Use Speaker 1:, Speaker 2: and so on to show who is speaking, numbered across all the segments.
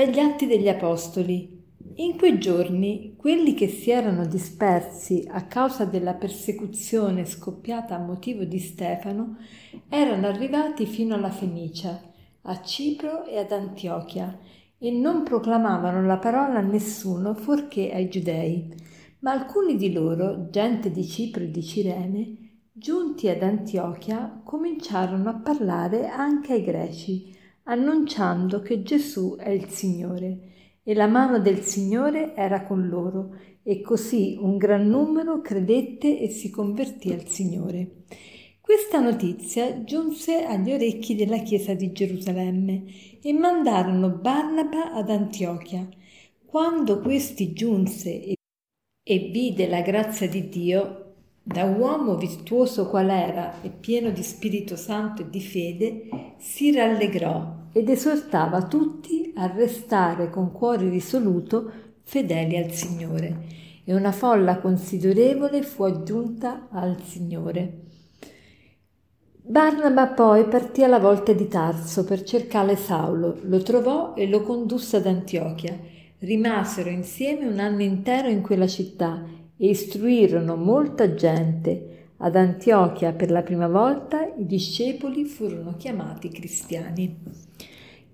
Speaker 1: Dagli Atti degli Apostoli. In quei giorni quelli che si erano dispersi a causa della persecuzione scoppiata a motivo di Stefano erano arrivati fino alla Fenicia, a Cipro e ad Antiochia e non proclamavano la parola a nessuno fuorché ai giudei. Ma alcuni di loro, gente di Cipro e di Cirene, giunti ad Antiochia, cominciarono a parlare anche ai greci, annunciando che Gesù è il Signore. E la mano del Signore era con loro, e così un gran numero credette e si convertì al Signore. Questa notizia giunse agli orecchi della Chiesa di Gerusalemme e mandarono Barnaba ad Antiochia. Quando questi giunse e vide la grazia di Dio, da uomo virtuoso qual era e pieno di Spirito Santo e di fede, si rallegrò ed esortava tutti a restare con cuore risoluto fedeli al Signore. E una folla considerevole fu aggiunta al Signore. Barnaba poi partì alla volta di Tarso per cercare Saulo, lo trovò e lo condusse ad Antiochia. Rimasero insieme un anno intero in quella città e istruirono molta gente. Ad Antiochia per la prima volta i discepoli furono chiamati cristiani.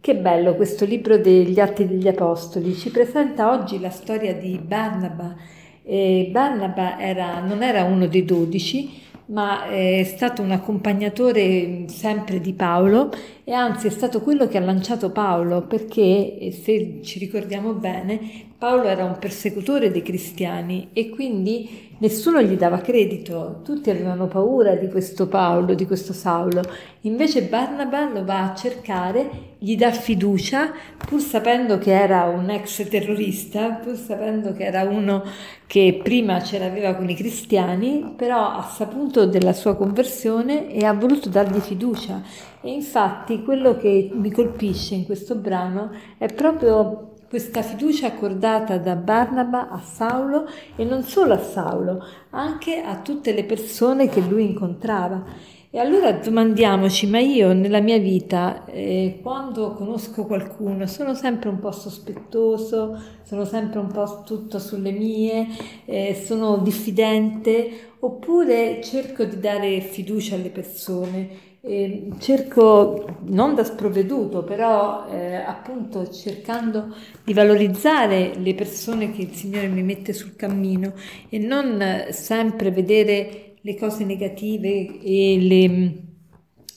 Speaker 1: Che bello questo libro degli Atti degli Apostoli, ci presenta oggi la storia di Barnaba. E Barnaba era, non era uno dei dodici, ma è stato un accompagnatore sempre di Paolo e anzi è stato quello che ha lanciato Paolo perché, se ci ricordiamo bene, Paolo era un persecutore dei cristiani e quindi nessuno gli dava credito, tutti avevano paura di questo Paolo, di questo Saulo. Invece Barnaba lo va a cercare, gli dà fiducia, pur sapendo che era un ex terrorista, pur sapendo che era uno che prima ce l'aveva con i cristiani, però ha saputo della sua conversione e ha voluto dargli fiducia. E infatti quello che mi colpisce in questo brano è proprio questa fiducia accordata da Barnaba a Saulo e non solo a Saulo, anche a tutte le persone che lui incontrava. E allora domandiamoci, ma io nella mia vita, eh, quando conosco qualcuno, sono sempre un po' sospettoso, sono sempre un po' tutto sulle mie, eh, sono diffidente, oppure cerco di dare fiducia alle persone e cerco, non da sprovveduto, però eh, appunto cercando di valorizzare le persone che il Signore mi mette sul cammino e non sempre vedere le cose negative e le,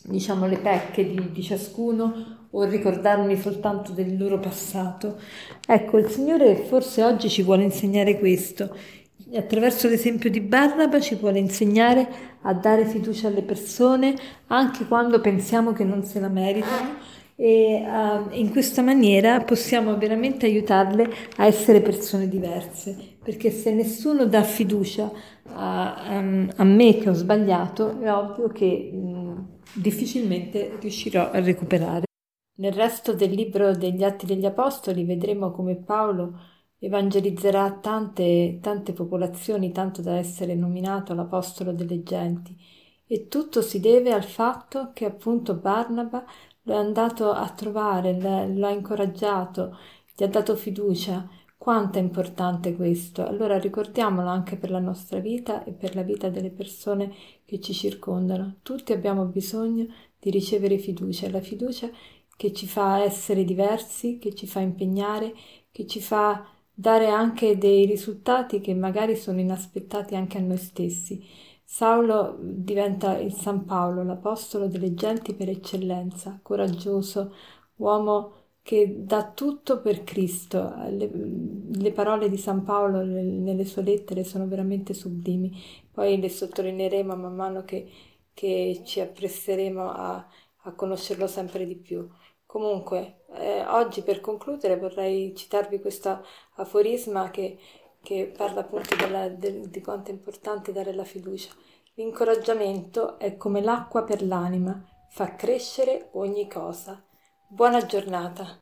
Speaker 1: diciamo, le pecche di, di ciascuno o ricordarmi soltanto del loro passato. Ecco, il Signore forse oggi ci vuole insegnare questo attraverso l'esempio di Barnaba ci vuole insegnare a dare fiducia alle persone anche quando pensiamo che non se la meritano e uh, in questa maniera possiamo veramente aiutarle a essere persone diverse perché se nessuno dà fiducia a, um, a me che ho sbagliato è ovvio che um, difficilmente riuscirò a recuperare. Nel resto del libro degli Atti degli Apostoli vedremo come Paolo evangelizzerà tante, tante popolazioni, tanto da essere nominato l'Apostolo delle genti. E tutto si deve al fatto che appunto Barnaba lo è andato a trovare, lo ha incoraggiato, gli ha dato fiducia. Quanto è importante questo? Allora ricordiamolo anche per la nostra vita e per la vita delle persone che ci circondano. Tutti abbiamo bisogno di ricevere fiducia, la fiducia che ci fa essere diversi, che ci fa impegnare, che ci fa dare anche dei risultati che magari sono inaspettati anche a noi stessi. Saulo diventa il San Paolo, l'apostolo delle genti per eccellenza, coraggioso, uomo che dà tutto per Cristo. Le, le parole di San Paolo nelle sue lettere sono veramente sublimi. Poi le sottolineeremo man mano che, che ci appresseremo a, a conoscerlo sempre di più. Comunque, eh, oggi per concludere vorrei citarvi questo aforisma che, che parla appunto della, de, di quanto è importante dare la fiducia. L'incoraggiamento è come l'acqua per l'anima, fa crescere ogni cosa. Buona giornata.